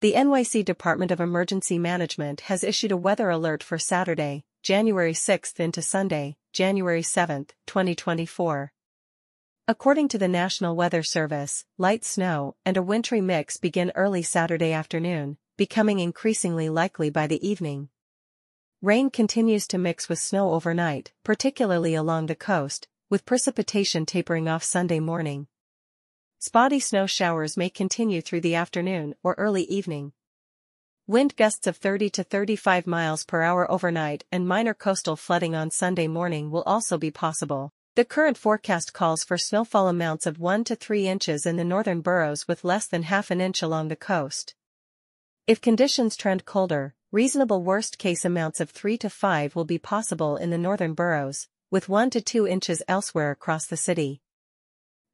The NYC Department of Emergency Management has issued a weather alert for Saturday, January 6 into Sunday, January 7, 2024. According to the National Weather Service, light snow and a wintry mix begin early Saturday afternoon, becoming increasingly likely by the evening. Rain continues to mix with snow overnight, particularly along the coast, with precipitation tapering off Sunday morning. Spotty snow showers may continue through the afternoon or early evening. Wind gusts of 30 to 35 miles per hour overnight and minor coastal flooding on Sunday morning will also be possible. The current forecast calls for snowfall amounts of 1 to 3 inches in the northern boroughs with less than half an inch along the coast. If conditions trend colder, reasonable worst-case amounts of 3 to 5 will be possible in the northern boroughs, with 1 to 2 inches elsewhere across the city.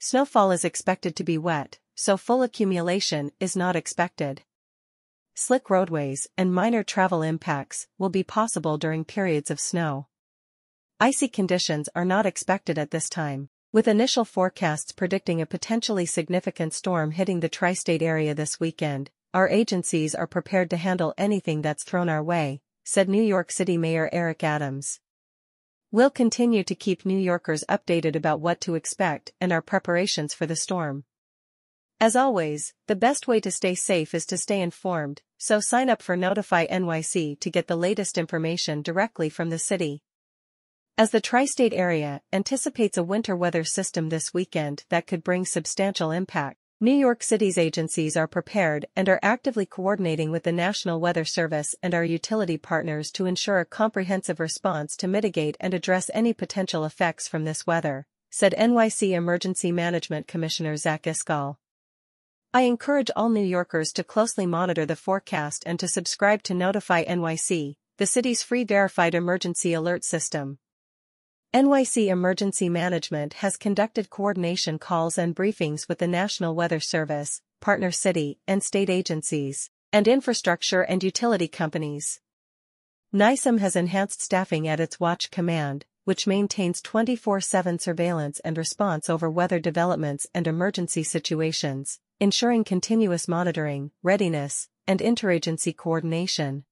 Snowfall is expected to be wet, so full accumulation is not expected. Slick roadways and minor travel impacts will be possible during periods of snow. Icy conditions are not expected at this time, with initial forecasts predicting a potentially significant storm hitting the tri-state area this weekend, our agencies are prepared to handle anything that's thrown our way, said New York City Mayor Eric Adams. We'll continue to keep New Yorkers updated about what to expect and our preparations for the storm. As always, the best way to stay safe is to stay informed, so sign up for Notify NYC to get the latest information directly from the city. As the tri-state area anticipates a winter weather system this weekend that could bring substantial impact, New York City's agencies are prepared and are actively coordinating with the National Weather Service and our utility partners to ensure a comprehensive response to mitigate and address any potential effects from this weather, said NYC Emergency Management Commissioner Zach Iscol. I encourage all New Yorkers to closely monitor the forecast and to subscribe to Notify NYC, the city's free verified emergency alert system. NYC Emergency Management has conducted coordination calls and briefings with the National Weather Service, partner city and state agencies, and infrastructure and utility companies. NYCEM has enhanced staffing at its Watch Command, which maintains 24-7 surveillance and response over weather developments and emergency situations, ensuring continuous monitoring, readiness, and interagency coordination.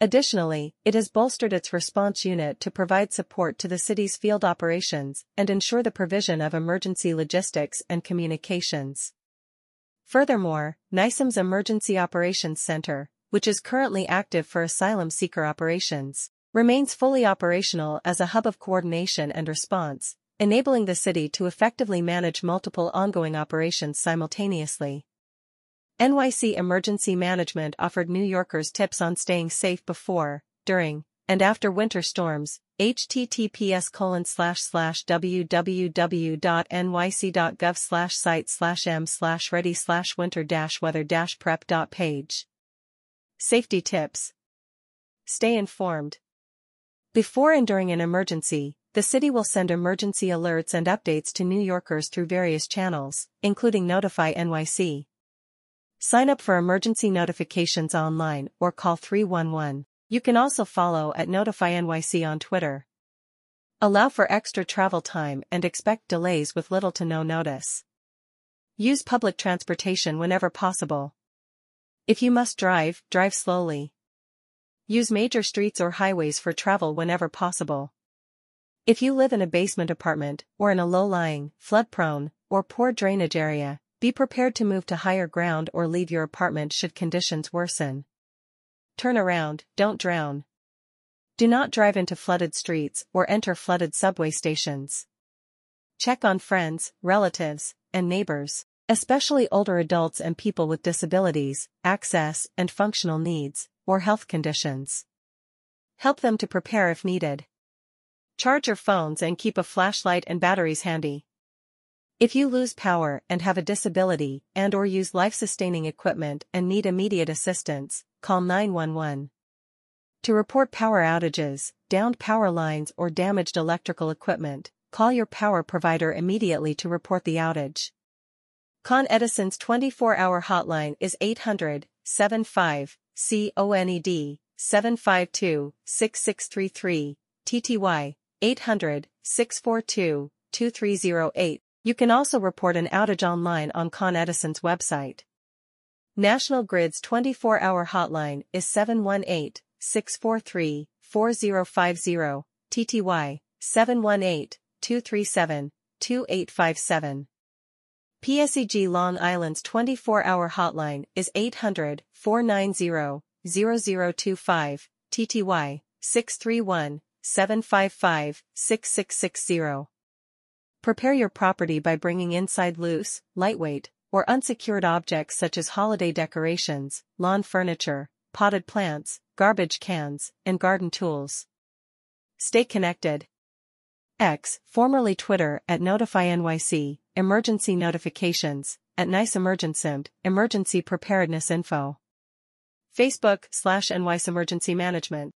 Additionally, it has bolstered its response unit to provide support to the city's field operations and ensure the provision of emergency logistics and communications. Furthermore, NYCEM's Emergency Operations Center, which is currently active for asylum seeker operations, remains fully operational as a hub of coordination and response, enabling the city to effectively manage multiple ongoing operations simultaneously. NYC Emergency Management offered New Yorkers tips on staying safe before, during, and after winter storms, https www.nyc.gov site slash m slash ready slash winter dash weather prep page. Safety tips. Stay informed. Before and during an emergency, the city will send emergency alerts and updates to New Yorkers through various channels, including Notify NYC. Sign up for emergency notifications online or call 311. You can also follow at NotifyNYC on Twitter. Allow for extra travel time and expect delays with little to no notice. Use public transportation whenever possible. If you must drive, drive slowly. Use major streets or highways for travel whenever possible. If you live in a basement apartment or in a low-lying, flood-prone, or poor drainage area, be prepared to move to higher ground or leave your apartment should conditions worsen. Turn around, don't drown. Do not drive into flooded streets or enter flooded subway stations. Check on friends, relatives, and neighbors, especially older adults and people with disabilities, access and functional needs, or health conditions. Help them to prepare if needed. Charge your phones and keep a flashlight and batteries handy. If you lose power and have a disability and or use life-sustaining equipment and need immediate assistance, call 911. To report power outages, downed power lines or damaged electrical equipment, call your power provider immediately to report the outage. Con Edison's 24-hour hotline is 800-75-CONED 752-6633, TTY 800-642-2308. You can also report an outage online on Con Edison's website. National Grid's 24-hour hotline is 718-643-4050, TTY, 718-237-2857. PSEG Long Island's 24-hour hotline is 800-490-0025, TTY, 631-755-6660. Prepare your property by bringing inside loose, lightweight, or unsecured objects such as holiday decorations, lawn furniture, potted plants, garbage cans, and garden tools. Stay connected. X, formerly Twitter at Notify NYC, emergency notifications, at Nice Emergency, emergency preparedness info. Facebook slash NYC Emergency Management.